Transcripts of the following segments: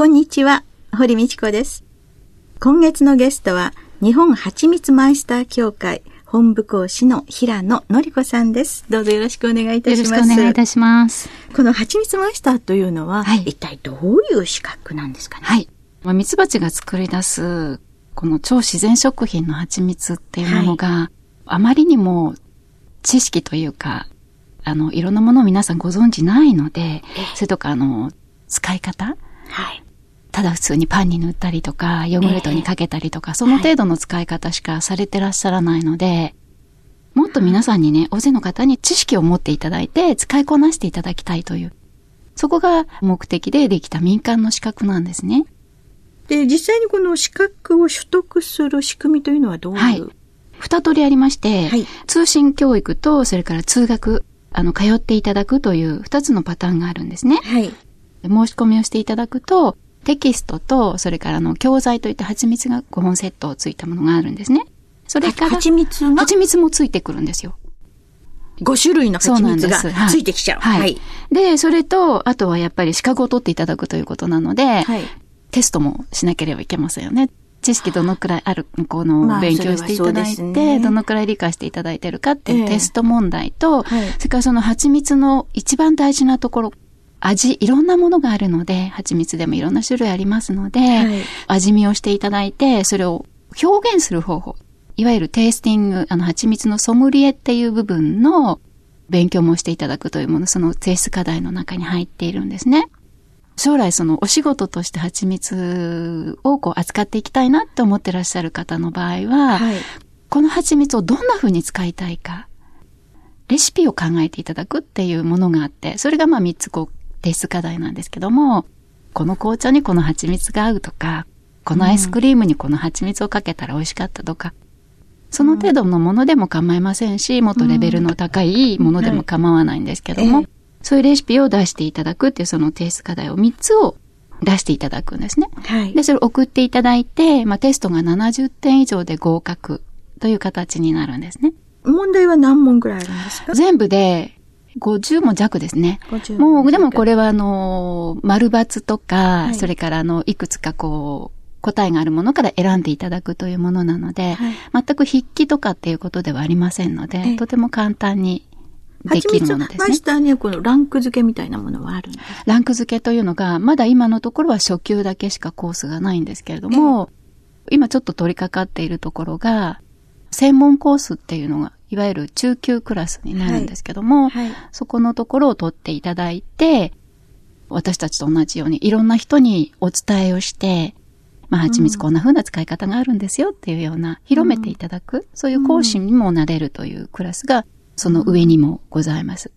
こんにちは堀道子です今月のゲストは日本はちみつマイスター協会本部講師の平野のり子さんです。どうぞよろしくお願いいたします。よろしくお願いいたします。この蜂蜜マイスターというのは、はい、一体どういう資格なんですかね？はい。まあ、蜜蜂が作り出す、この超自然食品の蜂蜜っていうものが、はい、あまりにも知識というか、あの、いろんなものを皆さんご存知ないので、それとか、あの、使い方はい。ただ普通にパンに塗ったりとか、ヨーグルトにかけたりとか、その程度の使い方しかされてらっしゃらないので、もっと皆さんにね、大勢の方に知識を持っていただいて、使いこなしていただきたいという、そこが目的でできた民間の資格なんですね。で、実際にこの資格を取得する仕組みというのはどういう、はい、二通りありまして、はい、通信教育と、それから通学、あの、通っていただくという二つのパターンがあるんですね。はい。申し込みをしていただくと、テキストと、それからの教材といって蜂蜜が5本セットをついたものがあるんですね。それから、蜂蜜が？蜂蜜もついてくるんですよ。5種類の蜂蜜がついてきちゃう。はい。はい、で、それと、あとはやっぱり資格を取っていただくということなので、はい、テストもしなければいけませんよね。知識どのくらいある、この勉強していただいて、まあね、どのくらい理解していただいてるかっていうテスト問題と、えーはい、それからその蜂蜜の一番大事なところ、味、いろんなものがあるので、蜂蜜でもいろんな種類ありますので、はい、味見をしていただいて、それを表現する方法。いわゆるテイスティング、あの、蜂蜜のソムリエっていう部分の勉強もしていただくというもの、その提出課題の中に入っているんですね。将来そのお仕事として蜂蜜をこう扱っていきたいなって思ってらっしゃる方の場合は、はい、この蜂蜜をどんな風に使いたいか、レシピを考えていただくっていうものがあって、それがまあ3つこう提出課題なんですけども、この紅茶にこの蜂蜜が合うとか、このアイスクリームにこの蜂蜜をかけたら美味しかったとか、その程度のものでも構いませんし、もっとレベルの高いものでも構わないんですけども、そういうレシピを出していただくっていうその提出課題を3つを出していただくんですね。はい、で、それを送っていただいて、まあ、テストが70点以上で合格という形になるんですね。問題は何問ぐらいあるんですか？全部で50も弱ですね。もう、でもこれはあの、丸抜とか、はい、それからあの、いくつかこう、答えがあるものから選んでいただくというものなので、はい、全く筆記とかっていうことではありませんので、とても簡単にできるものですね。マスターにはこのランク付けみたいなものはあるんですランク付けというのが、まだ今のところは初級だけしかコースがないんですけれども、今ちょっと取り掛かっているところが、専門コースっていうのがいわゆる中級クラスになるんですけども、はい。はい、そこのところを取っていただいて、私たちと同じようにいろんな人にお伝えをして、まあ、蜂蜜こんな風な使い方があるんですよっていうような、広めていただく、うん、そういう講師にもなれるというクラスが、その上にもございます。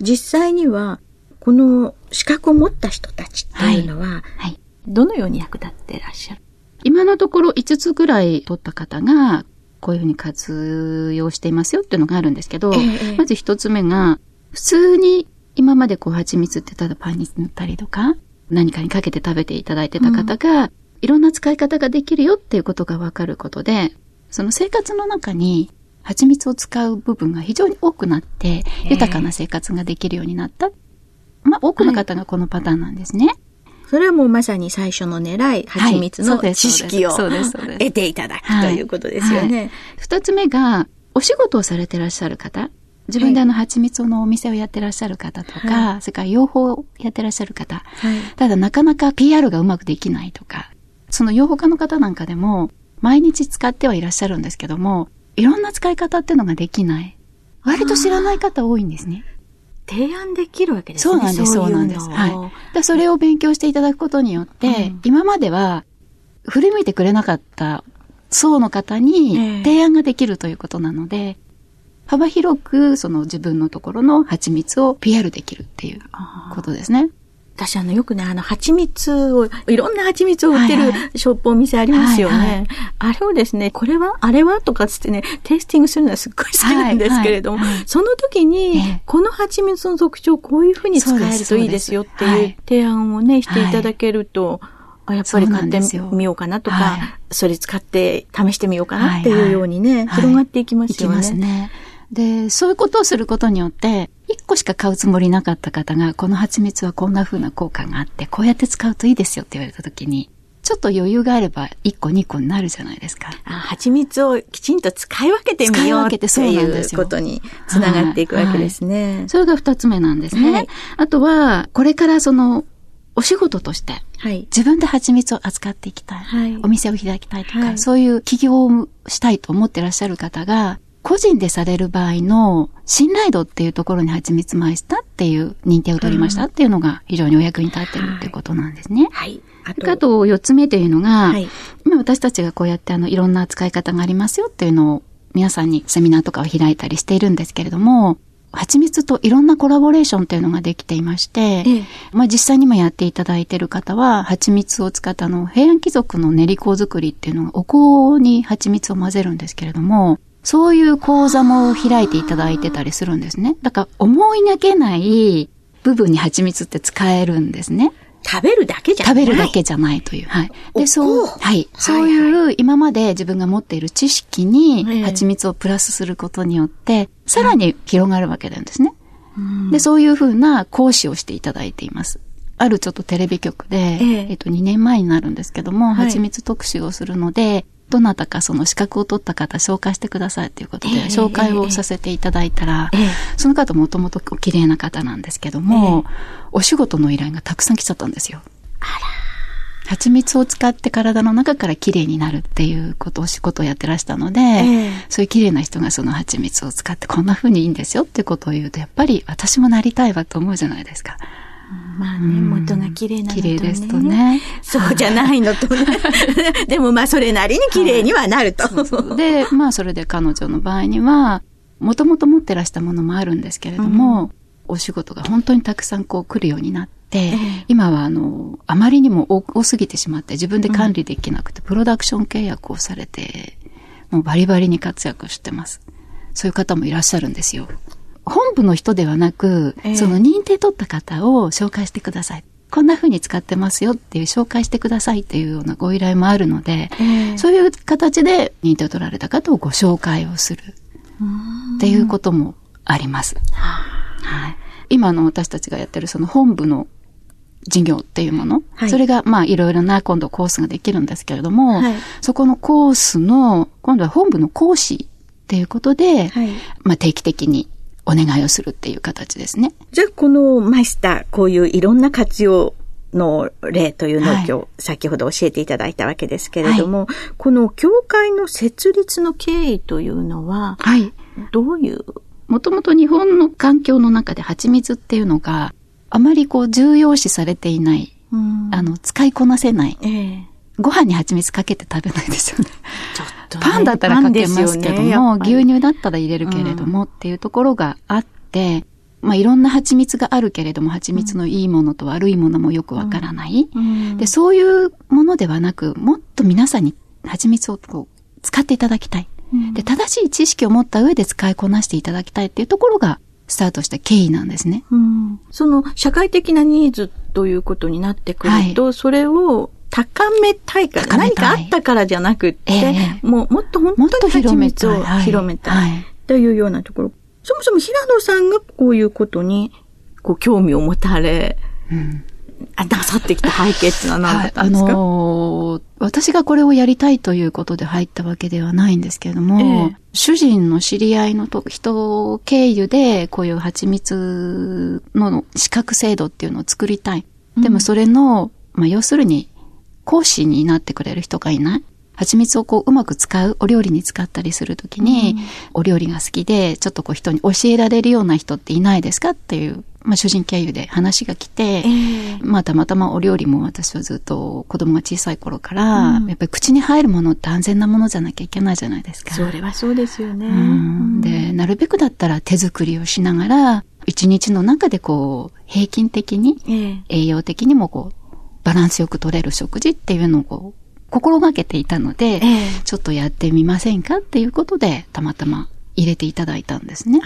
実際には、この資格を持った人たちっていうのは、はい、はい、どのように役立ってらっしゃる？今のところ5つぐらい取った方が、こういうふうに活用していますよっていうのがあるんですけど、えー、まず一つ目が、普通に今までこう蜂蜜ってただパンに塗ったりとか、何かにかけて食べていただいてた方が、うん、いろんな使い方ができるよっていうことがわかることで、その生活の中に蜂蜜を使う部分が非常に多くなって、豊かな生活ができるようになった。まあ、多くの方がこのパターンなんですね。はいそれはもうまさに最初の狙い、蜂蜜の知識を得ていただくということですよね。二、はい、つ目が、お仕事をされてらっしゃる方。自分であの、蜂蜜のお店をやってらっしゃる方とか、はい、それから養蜂をやってらっしゃる方。はい、ただなかなか PR がうまくできないとか、その養蜂家の方なんかでも、毎日使ってはいらっしゃるんですけども、いろんな使い方っていうのができない。割と知らない方多いんですね。提案できるわけですね。そうなんです、そうなんです。はい。それを勉強していただくことによって、うん、今までは振り向いてくれなかった層の方に提案ができるということなので、えー、幅広くその自分のところの蜂蜜を PR できるっていうことですね。私あのよくね、あの蜂蜜を、いろんな蜂蜜を売ってるショップお店ありますよね。はいはい、あれをですね、これはあれはとかつってね、テイスティングするのはすっごい好きなんですけれども、はいはい、その時に、この蜂蜜の特徴こういうふうに使えるといいですよっていう提案をね、していただけると、あやっぱり買ってみようかなとか、はい、それ使って試してみようかなっていうようにね、はい。はい、広がっていきますよね。い。きますね。で、そういうことをすることによって、1個しか買うつもりなかった方が、この蜂蜜はこんな風な効果があって、こうやって使うといいですよって言われた時に、ちょっと余裕があれば1個2個になるじゃないですか。あ蜂蜜をきちんと使い分けてみようっていうことにつながっていくわけですね。はい。はい、それが2つ目なんですね。はい、あとは、これからその、お仕事として、はい、自分で蜂蜜を扱っていきたい、はい、お店を開きたいとか、はい、そういう起業をしたいと思ってらっしゃる方が、個人でされる場合の信頼度っていうところに蜂蜜マイスターっていう認定を取りましたっていうのが非常にお役に立ってるっていうことなんですね。はい。あと、あと4つ目というのが、はい、今私たちがこうやってあのいろんな使い方がありますよっていうのを皆さんにセミナーとかを開いたりしているんですけれども、蜂蜜といろんなコラボレーションっていうのができていまして、ええ、まあ実際にもやっていただいている方は、蜂蜜を使ったあの、平安貴族の練り粉作りっていうのが、お香に蜂蜜を混ぜるんですけれども、そういう講座も開いていただいてたりするんですね。だから思いがけない部分に蜂蜜って使えるんですね。食べるだけじゃない食べるだけじゃないという。はい。で、そう、はい。そういう今まで自分が持っている知識に蜂蜜をプラスすることによって、さらに広がるわけなんですね。で、そういうふうな講師をしていただいています。あるちょっとテレビ局で、えええっと、2年前になるんですけども、蜂蜜特集をするので、どなたかその資格を取った方紹介してくださいということで、紹介をさせていただいたら、その方もともと綺麗な方なんですけども、お仕事の依頼がたくさん来ちゃったんですよ。あら。蜂蜜を使って体の中から綺麗になるっていうことを仕事をやってらしたので、えー、そういう綺麗な人がその蜂蜜を使ってこんな風にいいんですよってことを言うと、やっぱり私もなりたいわと思うじゃないですか。まあね、元が綺麗なのと、ね、綺麗ですとね。そうじゃないのとね。でもまあそれなりに綺麗にはなると。はい、そうそうで、まあそれで彼女の場合には、もともと持ってらしたものもあるんですけれども、うん、お仕事が本当にたくさんこう来るようになって、えー、今はあの、あまりにも多すぎてしまって自分で管理できなくて、うん、プロダクション契約をされて、もうバリバリに活躍してます。そういう方もいらっしゃるんですよ。本部の人ではなく、えー、その認定取った方を紹介してください。こんな風に使ってますよっていう紹介してくださいっていうようなご依頼もあるので、えー、そういう形で認定を取られた方をご紹介をする。っていうこともあります。はい、今の私たちがやってるその本部の事業っていうもの、はい、それがまあいろいろな今度コースができるんですけれども、はい、そこのコースの今度は本部の講師っていうことで、はい、まあ定期的にお願いをするっていう形ですね。じゃあ、このマイスター、こういういろんな活用の例というのを今日、はい、先ほど教えていただいたわけですけれども、はい、この教会の設立の経緯というのは、はい、どういう？もともと日本の環境の中で蜂蜜っていうのがあまりこう重要視されていない、あの、使いこなせない、えー、ご飯に蜂蜜かけて食べないですよね。ちょっと、ね、パンだったらかけますけども、ね、牛乳だったら入れるけれども、っていうところがあって、まあいろんな蜂蜜があるけれども、蜂蜜のいいものと悪いものもよくわからない、うん。うん、で、そういうものではなく、もっと皆さんに蜂蜜をこう使っていただきたい。で、正しい知識を持った上で使いこなしていただきたいっていうところが、スタートした経緯なんですね。うん、その社会的なニーズということになってくると、はい、それを高めたいから、何かあったからじゃなくって、えー、もうもっと本当に蜂蜜を広めたい。というようなところ。そもそも平野さんがこういうことにこう興味を持たれ、うん、あなさってきた背景っていうのは何だったんですか、はい、あのー、私がこれをやりたいということで入ったわけではないんですけれども、えー、主人の知り合いの人経由でこういう蜂蜜の資格制度っていうのを作りたい。でもそれの、まあ要するに講師になってくれる人がいない。蜂蜜をこううまく使う、お料理に使ったりするときに、うん、お料理が好きで、ちょっとこう人に教えられるような人っていないですかっていう、まあ主人経由で話が来て、えー、まあたまたまお料理も私はずっと子供が小さい頃から、うん、やっぱり口に入るものって安全なものじゃなきゃいけないじゃないですか。それはそうですよね。うん、で、なるべくだったら手作りをしながら、一日の中でこう、平均的に、栄養的にもこう、バランスよく取れる食事っていうのを心がけていたので、ちょっとやってみませんかっていうことで、たまたま入れていただいたんですね。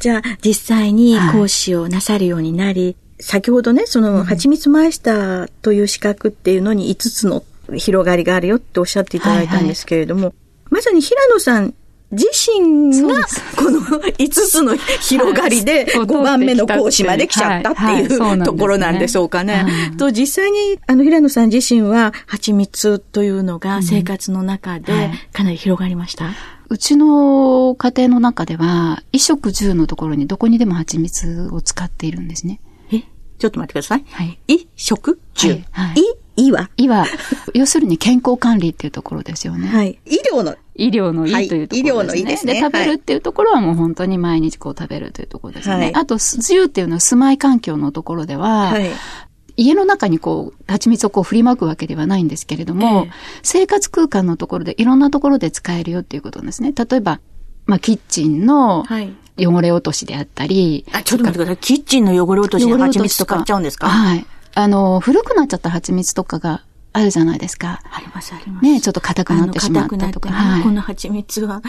じゃあ、実際に講師をなさるようになり、はい、先ほどね、その、蜂蜜マイスターという資格っていうのに5つの広がりがあるよっておっしゃっていただいたんですけれども、はいはい、まさに平野さん自身がこの5つの広がりで5番目の講師まで来ちゃったっていうところなんでしょうかね。と実際にあの平野さん自身は蜂蜜というのが生活の中でかなり広がりました、うちの家庭の中では、衣食住のところにどこにでも蜂蜜を使っているんですね。えちょっと待ってください。はい。衣食住。はい。はい、いはいは、要するに健康管理っていうところですよね。はい。医療の医療のいいというところですね。はい、医療のいいですね。で、食べるっていうところはもう本当に毎日こう食べるというところですね。はい、あと、自由っていうのは住まい環境のところでは、はい、家の中にこう、蜂蜜をこう振りまくわけではないんですけれども、えー、生活空間のところでいろんなところで使えるよっていうことですね。例えば、まあ、キッチンの汚れ落としであったり。あ、ちょっと待ってください。キッチンの汚れ落としで蜂蜜とかっちゃうんですか？はい。あの、古くなっちゃった蜂蜜とかがあるじゃないですか。あります、あります。ね、ちょっと硬くなってしまったとか。はい、この蜂蜜は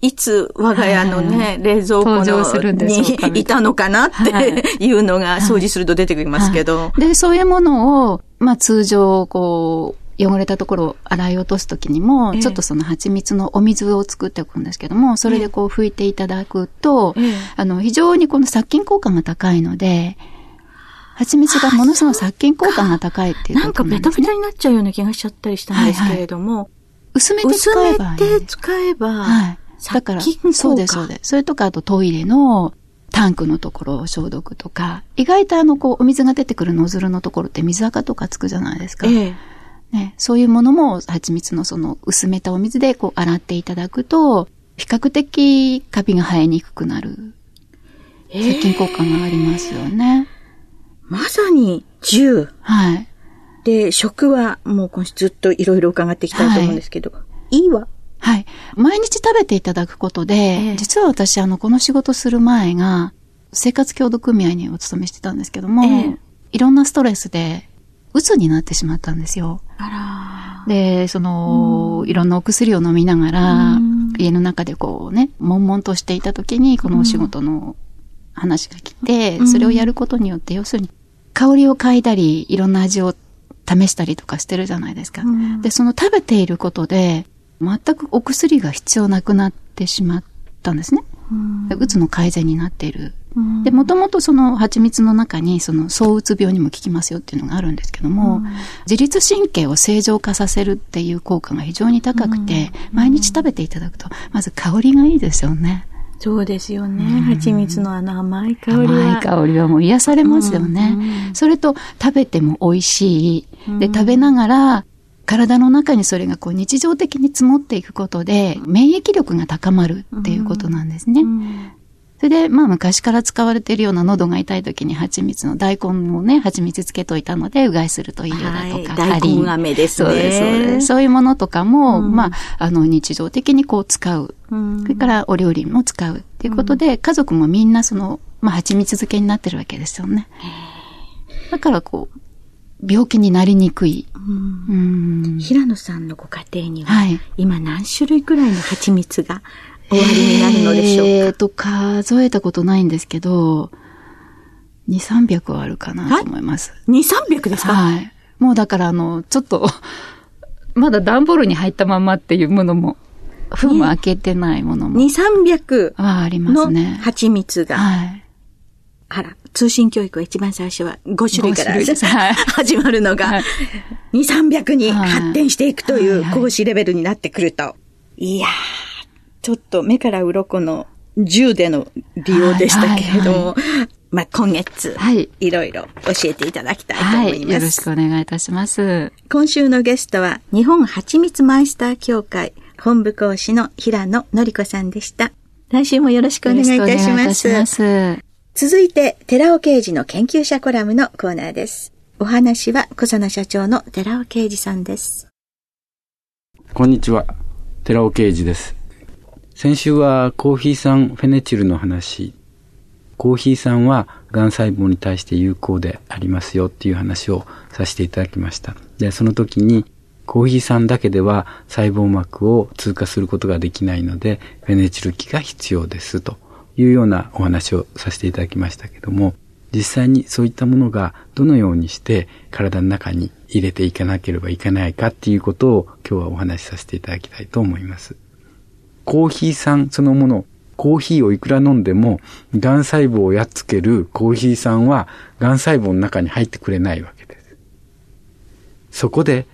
いつ我が家のね、冷蔵庫にいたのかなっていうのが掃除すると出てきますけど。で、そういうものを、まあ通常、こう、汚れたところを洗い落とすときにも、ちょっとその蜂蜜のお水を作っておくんですけども、それでこう拭いていただくと、あの、非常にこの殺菌効果が高いので、蜂蜜がものすごい殺菌効果が高いっていうことなんね。かベタベタになっちゃうような気がしちゃったりしたんですけれども、はいはい、薄めて使えば、ね、薄めて使えば、はい。だから、そうです、そうです。それとか、あとトイレのタンクのところを消毒とか、意外とあの、こう、お水が出てくるノズルのところって水垢とかつくじゃないですか。ええね、そういうものも蜂蜜のその薄めたお水でこう洗っていただくと、比較的カビが生えにくくなる殺菌効果がありますよね。えーまさに10。はい。で、食はもう今週ずっといろいろ伺っていきたいと思うんですけど、はい、いいわ。はい。毎日食べていただくことで、えー、実は私、あの、この仕事する前が、生活協同組合にお勤めしてたんですけども、えー、いろんなストレスで、鬱になってしまったんですよ。あらで、その、いろんなお薬を飲みながら、家の中でこうね、悶々としていた時に、このお仕事の話が来て、それをやることによって、要するに、香りを嗅いだり、いろんな味を試したりとかしてるじゃないですか。うん、で、その食べていることで、全くお薬が必要なくなってしまったんですね。うん、うつの改善になっている。うん、で、もともとその蜂蜜の中にその躁うつ病にも効きますよっていうのがあるんですけども、うん、自律神経を正常化させるっていう効果が非常に高くて、毎日食べていただくと、まず香りがいいですよね。そうですよね。蜂蜜のあの甘い香りは。甘い香りはもう癒されますよね。それと食べても美味しい。で、食べながら、体の中にそれがこう日常的に積もっていくことで、免疫力が高まるっていうことなんですね。それで、まあ昔から使われているような喉が痛い時に蜂蜜の大根もね、蜂蜜つけといたので、うがいするといいよだとか。はい、大根飴ですね。そうです、そうです。そういうものとかも、うん、まあ、あの、日常的にこう使う。うん、それからお料理も使うっていうことで、うん、家族もみんなその、まあ、蜂蜜漬けになってるわけですよね。だからこう、病気になりにくい。うん、平野さんのご家庭には、はい、今何種類くらいの蜂蜜が終わりになるのでしょうかえーと、数えたことないんですけど、2、300はあるかなと思います。2、300ですか？はい。もうだからあの、ちょっと まだ段ボールに入ったままっていうものも、封も開けてないものも。2、300はありますね。蜂蜜が。はい。あら、通信教育は一番最初は5種類から 始まるのが、はい、2、300に発展していくという講師レベルになってくると。いやー。ちょっと目から鱗の10での利用でしたけれども、はいはいはい、まあ、今月、はい、いろいろ教えていただきたいと思います、はい。よろしくお願いいたします。今週のゲストは、日本蜂蜜マイスター協会本部講師の平野のり子さんでした。来週もよろしくお願いいたします。ます続いて、寺尾刑事の研究者コラムのコーナーです。お話は、小佐奈社長の寺尾刑事さんです。こんにちは。寺尾刑事です。先週はコーヒー酸フェネチルの話、コーヒー酸はがん細胞に対して有効でありますよっていう話をさせていただきました。で、その時にコーヒー酸だけでは細胞膜を通過することができないので、フェネチル基が必要ですというようなお話をさせていただきましたけども、実際にそういったものがどのようにして体の中に入れていかなければいけないかっていうことを今日はお話しさせていただきたいと思います。コーヒー酸そのもの、コーヒーをいくら飲んでも、癌細胞をやっつけるコーヒー酸は、癌細胞の中に入ってくれないわけです。そこで、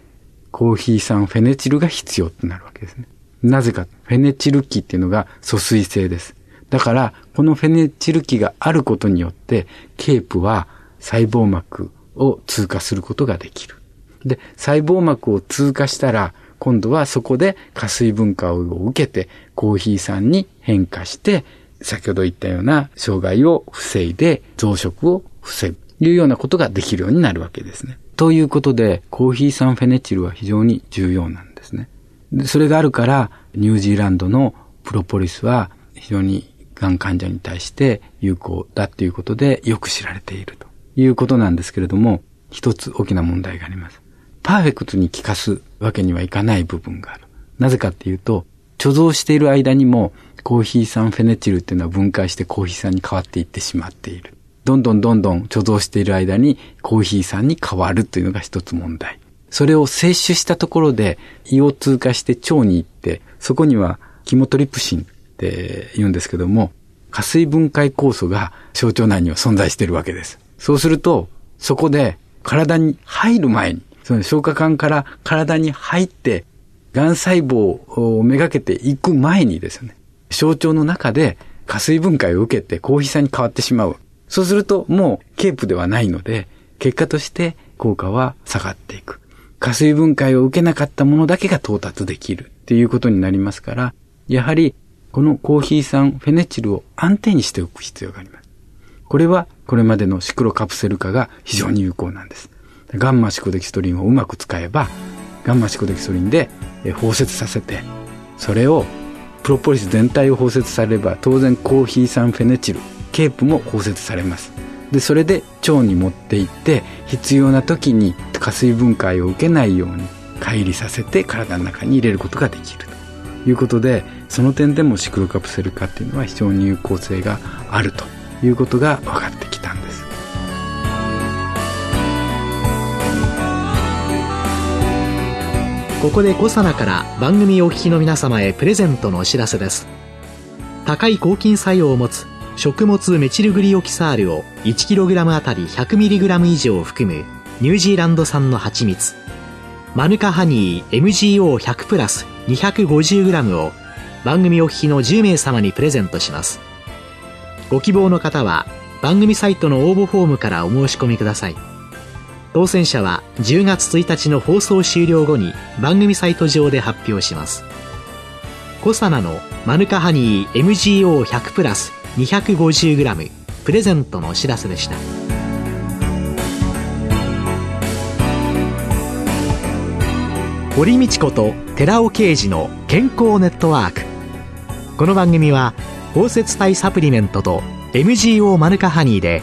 コーヒー酸フェネチルが必要となるわけですね。なぜか、フェネチル基っていうのが疎水性です。だから、このフェネチル基があることによって、ケープは細胞膜を通過することができる。で、細胞膜を通過したら、今度はそこで加水分化を受けて、コーヒー酸に変化して、先ほど言ったような障害を防いで増殖を防ぐと。いうようなことができるようになるわけですね。ということで、コーヒー酸フェネチルは非常に重要なんですね。でそれがあるから、ニュージーランドのプロポリスは非常にがん患者に対して有効だっていうことでよく知られているということなんですけれども、一つ大きな問題があります。パーフェクトに効かすわけにはいかない部分がある。なぜかっていうと、貯蔵している間にもコーヒー酸フェネチルっていうのは分解してコーヒー酸に変わっていってしまっている。どんどんどんどん貯蔵している間にコーヒー酸に変わるというのが一つ問題。それを摂取したところで胃を通過して腸に行って、そこにはキモトリプシンって言うんですけども、加水分解酵素が小腸内には存在しているわけです。そうすると、そこで体に入る前にその消化管から体に入って、癌細胞をめがけていく前にですね、小腸の中で加水分解を受けてコーヒー酸に変わってしまう。そうするともうケープではないので、結果として効果は下がっていく。加水分解を受けなかったものだけが到達できるっていうことになりますから、やはりこのコーヒー酸フェネチルを安定にしておく必要があります。これはこれまでのシクロカプセル化が非常に有効なんです。ガンマシコデキストリンをうまく使えば、ガンマシコデキストリンで包摂させて、それをプロポリス全体を包摂されれば、当然コーヒー酸フェネチル、ケープも包摂されます。で、それで腸に持っていって、必要な時に加水分解を受けないように乖離させて体の中に入れることができるということで、その点でもシクロカプセル化っていうのは非常に有効性があるということが分かってきたんです。ここでコサナから番組お聞きの皆様へプレゼントのお知らせです。高い抗菌作用を持つ食物メチルグリオキサールを 1kg あたり 100mg 以上含むニュージーランド産の蜂蜜、マヌカハニー MGO100 プラス 250g を番組お聞きの10名様にプレゼントします。ご希望の方は番組サイトの応募フォームからお申し込みください。当選者は10月1日の放送終了後に番組サイト上で発表します。コサナのマヌカハニー MGO100 プラス 250g プレゼントのお知らせでした。堀道子と寺尾啓二の健康ネットワーク。この番組は包摂体サプリメントと MGO マヌカハニーで